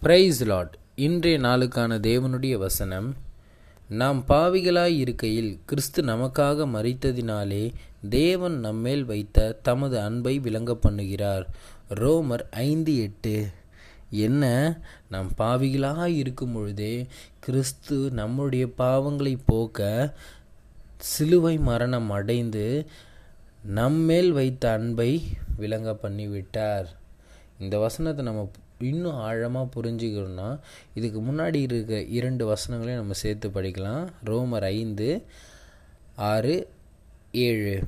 Price lot இன்றைய நாளுக்கான தேவனுடைய வசனம் நாம் பாவிகளாய் இருக்கையில் கிறிஸ்து நமக்காக மறித்ததினாலே தேவன் நம்மேல் வைத்த தமது அன்பை விளங்க பண்ணுகிறார். ரோமர் ஐந்து எட்டு. என்ன? நாம் பாவிகளாக இருக்கும் பொழுதே கிறிஸ்து நம்முடைய பாவங்களை போக்க சிலுவை மரணம் அடைந்து நம்மேல் வைத்த அன்பை விளங்க பண்ணிவிட்டார். இந்த வசனத்தை நம்ம இன்னும் ஆழமாக புரிஞ்சுக்கணும்னா இதுக்கு முன்னாடி இருக்க இரண்டு வசனங்களையும் நம்ம சேர்த்து படிக்கலாம். ரோமர் ஐந்து ஆறு ஏழு.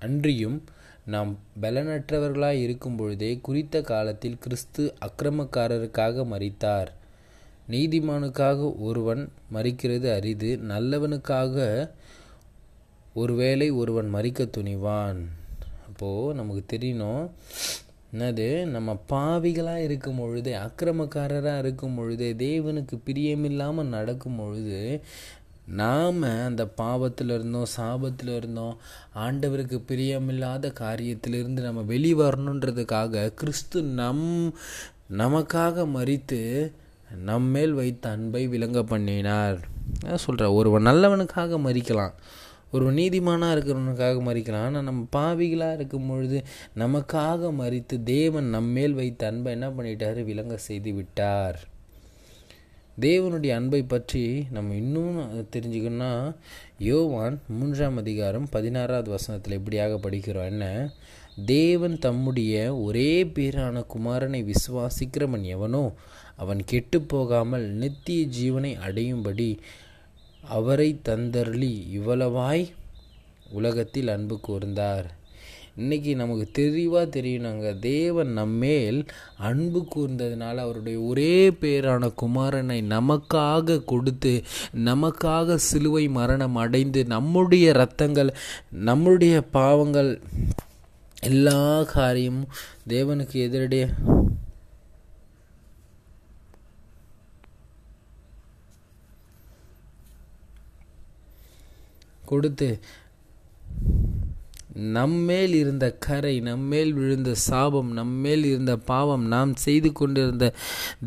அன்றியும் நாம் பலனற்றவர்களாக இருக்கும் பொழுதே குறித்த காலத்தில் கிறிஸ்து அக்கிரமக்காரருக்காக மரித்தார். நீதிமானுக்காக ஒருவன் மறிக்கிறது அரிது நல்லவனுக்காக ஒருவேளை ஒருவன் மறிக்க துணிவான். அப்போது நமக்கு தெரியணும் என்னது? நம்ம பாவிகளாக இருக்கும் பொழுது அக்கிரமக்காரராக இருக்கும் பொழுது தேவனுக்கு பிரியமில்லாமல் நடக்கும் பொழுது நாம் அந்த பாவத்தில் இருந்தோம் சாபத்தில் இருந்தோம் ஆண்டவருக்கு பிரியமில்லாத காரியத்திலிருந்து நம்ம வெளிவரணுன்றதுக்காக கிறிஸ்து நம் நமக்காக மறித்து நம்மேல் வைத்த அன்பை விளங்க பண்ணினார். சொல்கிற ஒருவன் நல்லவனுக்காக மறிக்கலாம் ஒரு நீதிமானாக இருக்கிறவனுக்காக மறிக்கலாம். ஆனால் நம்ம பாவிகளாக இருக்கும் பொழுது நமக்காக மறித்து தேவன் நம்மேல் வைத்த அன்பை என்ன பண்ணிட்டாரு? விளங்க செய்து விட்டார். தேவனுடைய அன்பை பற்றி நம்ம இன்னும் தெரிஞ்சுக்கணும்னா யோவான் மூன்றாம் அதிகாரம் பதினாறாவது வசனத்தில் எப்படியாக படிக்கிறோம். என்ன? தேவன் தம்முடைய ஒரே பேரான குமாரனை விசுவாசிக்கிறவன் எவனோ அவன் கெட்டு போகாமல் நித்திய ஜீவனை அடையும்படி அவரை தந்தருளி இவ்வளவாய் உலகத்தில் அன்பு கூர்ந்தார். இன்றைக்கி நமக்கு தெளிவாக தெரியணுங்க. தேவன் நம்மேல் அன்பு கூர்ந்ததுனால அவருடைய ஒரே பேரான குமாரனை நமக்காக கொடுத்து நமக்காக சிலுவை மரணம் அடைந்து நம்முடைய இரத்தங்கள் நம்முடைய பாவங்கள் எல்லா காரியமும் தேவனுக்கு எதிரடைய கொடுத்து நம்மேல் இருந்த கரை நம்மேல் விழுந்த சாபம் நம்மேல் இருந்த பாவம் நாம் செய்து கொண்டிருந்த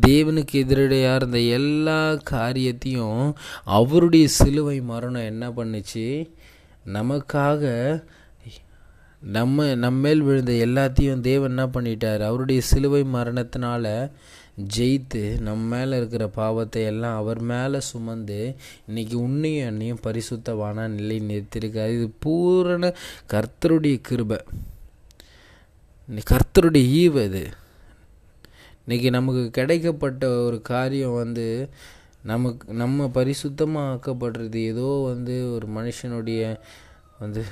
தேவனுக்கு எதிரடையாக இருந்த எல்லா காரியத்தையும் அவருடைய சிலுவை மரணம் என்ன பண்ணுச்சு? நமக்காக நம்ம நம்மேல் விழுந்த எல்லாத்தையும் தேவன் என்ன பண்ணிட்டார்? அவருடைய சிலுவை மரணத்தினால ஜெயித்து நம்ம மேலே இருக்கிற பாவத்தை எல்லாம் அவர் மேலே சுமந்து இன்னைக்கு உன்னையும் என்னையும் பரிசுத்தவான நிலை நிறுத்தியிருக்காரு. இது பூரண கர்த்தருடைய கிருபை. கர்த்தருடைய ஈவு இது இன்னைக்கு நமக்கு கிடைக்கப்பட்ட ஒரு காரியம் வந்து நமக்கு நம்ம பரிசுத்தமாக ஆக்கப்படுறது ஏதோ வந்து ஒரு மனுஷனுடைய வந்து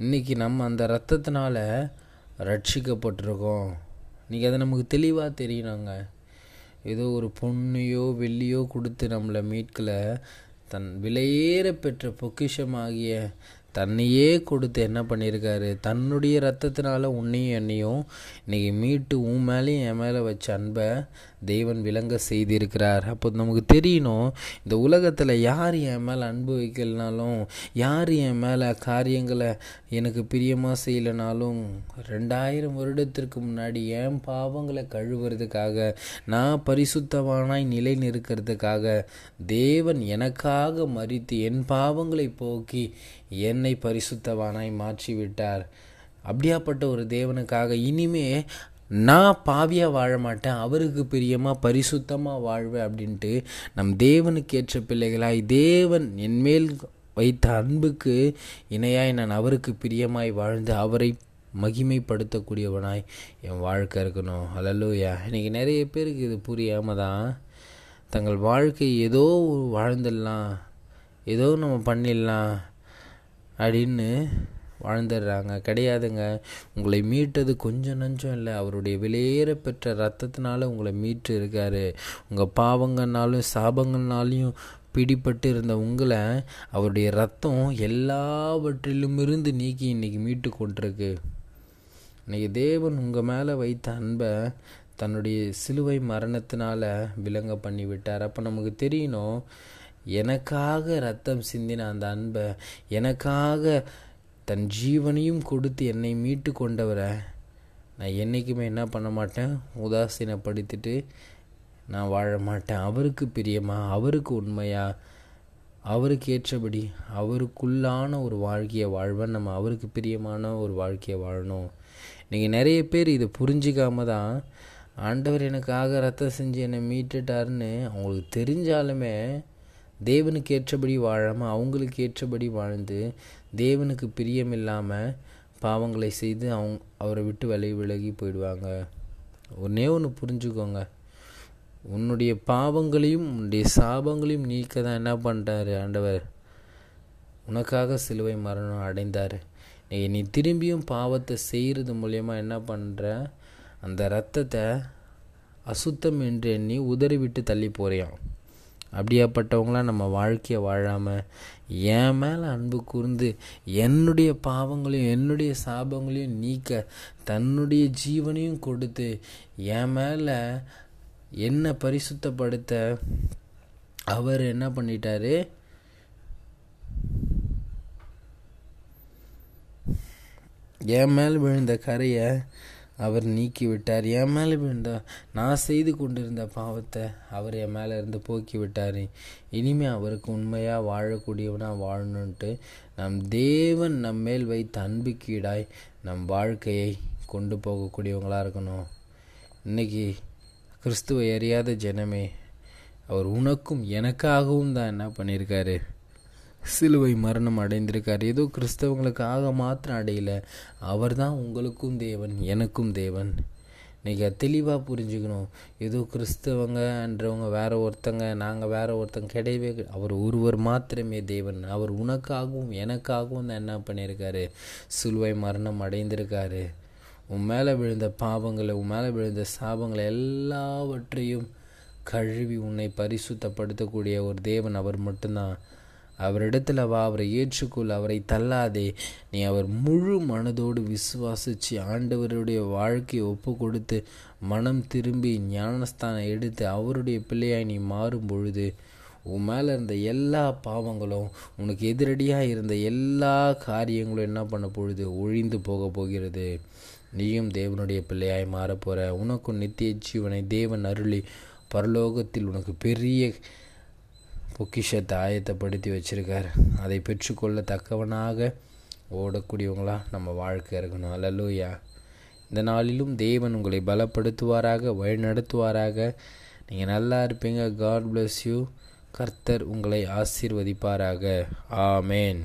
இன்றைக்கி நம்ம அந்த ரத்தத்தினால ரட்சிக்கப்பட்டிருக்கோம். இன்றைக்கி அது நமக்கு தெளிவாக தெரியணுங்க. ஏதோ ஒரு பொண்ணையோ வெள்ளியோ கொடுத்து நம்மளை மீட்கலை. தன் விலையேற பெற்ற பொக்கிஷமாகிய தன்னையே கொடுத்து என்ன பண்ணியிருக்காரு? தன்னுடைய ரத்தத்தினால உன்னையும் என்னையும் இன்றைக்கி மீட்டு உன் மேலேயும் என் மேலே வச்ச அன்பை தெய்வன் விளங்க செய்திருக்கிறார். அப்போ நமக்கு தெரியணும் இந்த உலகத்தில் யார் என் மேலே அன்பு வைக்கலனாலும் யார் என் மேலே காரியங்களை எனக்கு பிரியமாக செய்யலைனாலும் ரெண்டாயிரம் வருடத்திற்கு முன்னாடி என் பாவங்களை கழுவுறதுக்காக நான் பரிசுத்தவானாய் நிலை நிற்கிறதுக்காக தேவன் எனக்காக மறித்து என் பாவங்களை போக்கி என்னை பரிசுத்தவானாய் மாற்றி விட்டார் அப்படியாப்பட்ட ஒரு தேவனுக்காக இனிமே நான் பாவியாக வாழ மாட்டேன் அவருக்கு பிரியமாக பரிசுத்தமாக வாழ்வேன் அப்படின்ட்டு நம் தேவனுக்கு ஏற்ற பிள்ளைகளாய் தேவன் என்மேல் வைத்த அன்புக்கு இணையாய் நான் அவருக்கு பிரியமாய் வாழ்ந்து அவரை மகிமைப்படுத்தக்கூடியவனாய் என் வாழ்க்கை இருக்கணும். அலலூயா இன்றைக்கி நிறைய பேருக்கு இது புரியாமல் தான் தங்கள் வாழ்க்கை ஏதோ வாழ்ந்துடலாம் ஏதோ நம்ம பண்ணிடலாம் அப்படின்னு வாழ்ந்துடுறாங்க. கிடையாதுங்க. உங்களை மீட்டது கொஞ்சம் நஞ்சம் இல்லை. அவருடைய வெளியேற பெற்ற ரத்தத்தினால உங்களை மீட்டு இருக்காரு. உங்கள் பாவங்கள்னாலும் சாபங்கள்னாலையும் பிடிப்பட்டு இருந்த உங்களை அவருடைய ரத்தம் எல்லாவற்றிலும் இருந்து நீக்கி இன்னைக்கு மீட்டு கொண்டிருக்கு இன்னைக்கு தேவன் உங்கள் மேலே வைத்த அன்பை தன்னுடைய சிலுவை மரணத்தினால விளங்க பண்ணி விட்டார் அப்போ நமக்கு தெரியணும் எனக்காக ரத்தம் சிந்தின அந்த அன்பை எனக்காக தன் ஜீவனையும் கொடுத்து என்னை மீட்டு கொண்டவரை நான் என்றைக்குமே என்ன பண்ண மாட்டேன்? உதாசீனப்படுத்திட்டு நான் வாழ மாட்டேன். அவருக்கு பிரியமா? அவருக்கு உண்மையா? அவருக்கு ஏற்றபடி அவருக்குள்ளான ஒரு வாழ்க்கையை வாழ்வேன். நம்ம அவருக்கு பிரியமான ஒரு வாழ்க்கையை வாழணும். நீங்கள் நிறைய பேர் இதை புரிஞ்சிக்காம தான் ஆண்டவர் எனக்காக ரத்தம் செஞ்சு என்னை மீட்டுட்டாருன்னு அவங்களுக்கு தெரிஞ்சாலுமே தேவனுக்கு ஏற்றபடி வாழாமல் அவங்களுக்கு ஏற்றபடி வாழ்ந்து தேவனுக்கு பிரியம் இல்லாமல் பாவங்களை செய்து அவங்க அவரை விட்டு விலை விலகி போயிடுவாங்க. ஒன்றே ஒன்று புரிஞ்சுக்கோங்க. உன்னுடைய பாவங்களையும் உன்னுடைய சாபங்களையும் நீக்க தான் என்ன பண்ணுறாரு ஆண்டவர்? உனக்காக சிலுவை மரணம் அடைந்தார். நீ நீ திரும்பியும் பாவத்தை செய்கிறது மூலயமா என்ன பண்ணுற அந்த ரத்தத்தை அசுத்தம் என்று எண்ணி உதறிவிட்டு தள்ளி போறியான் அப்படியாப்பட்டவங்களாம் நம்ம வாழ்க்கையை வாழாமல் என் மேலே அன்பு கூர்ந்து என்னுடைய பாவங்களையும் என்னுடைய சாபங்களையும் நீக்க தன்னுடைய ஜீவனையும் கொடுத்து என் மேலே என்ன பரிசுத்தப்படுத்த அவர் என்ன பண்ணிட்டாரு? என் மேல் விழுந்த கரையை அவர் நீக்கி விட்டார் என் மேலே விழுந்த நான் செய்து கொண்டிருந்த பாவத்தை அவர் என் மேலே இருந்து போக்கி விட்டார் இனிமேல் அவருக்கு உண்மையாக வாழக்கூடியவனாக வாழணுன்ட்டு நம் தேவன் நம் மேல் வைத்த அன்புக்கீடாய் நம் வாழ்க்கையை கொண்டு போகக்கூடியவங்களாக இருக்கணும். இன்றைக்கி கிறிஸ்துவை அறியாத ஜனமே அவர் உனக்கும் எனக்காகவும் தான் என்ன பண்ணியிருக்காரு? சிலுவை மரணம் அடைந்திருக்கார். ஏதோ கிறிஸ்தவங்களுக்காக மாத்திரம் அடையல. அவர் தான் உங்களுக்கும் தேவன் எனக்கும் தேவன். நீங்கள் தெளிவாக புரிஞ்சுக்கணும். ஏதோ கிறிஸ்தவங்கன்றவங்க வேற ஒருத்தங்க நாங்கள் வேற ஒருத்தங்க கிடையவே அவர் ஒருவர் மாத்திரமே தேவன். அவர் உனக்காகவும் எனக்காகவும் தான் என்ன பண்ணியிருக்காரு? சிலுவை மரணம் அடைந்திருக்காரு. உன் மேலே விழுந்த பாவங்களை உன் மேலே விழுந்த சாபங்களை எல்லாவற்றையும் கழுவி உன்னை பரிசுத்தப்படுத்தக்கூடிய ஒரு தேவன் அவர் மட்டும்தான். அவரிடத்தில் வா அவரை ஏற்றுக்கொள் அவரை தள்ளாதே. நீ அவர் முழு மனதோடு விசுவாசித்து ஆண்டவருடைய வாழ்க்கையை ஒப்பு கொடுத்து மனம் திரும்பி ஞானஸ்தானம் எடுத்து அவருடைய பிள்ளையாய் நீ மாறும் பொழுது உன் மேலே இருந்த எல்லா பாவங்களும் உனக்கு எதிரடியாக இருந்த எல்லா காரியங்களும் என்ன பண்ண பொழுது ஒழிந்து போக போகிறது. நீயும் தேவனுடைய பிள்ளையாய் மாறப்போகிற உனக்கும் நித்திய ஜீவனை தேவன் அருளி பரலோகத்தில் உனக்கு பெரிய பொக்கிஷத்தை ஆயத்தப்படுத்தி வச்சிருக்கார். அதை பெற்றுக்கொள்ள தக்கவனாக ஓடக்கூடியவங்களா நம்ம வாழ்க்கை இருக்கணும். அல்லலூயா இந்த நாளிலும் தேவன் உங்களை பலப்படுத்துவாராக வழிநடத்துவாராக. நீங்கள் நல்லா இருப்பீங்க. காட் பிளஸ் யூ கர்த்தர் உங்களை ஆசீர்வதிப்பாராக. ஆமேன்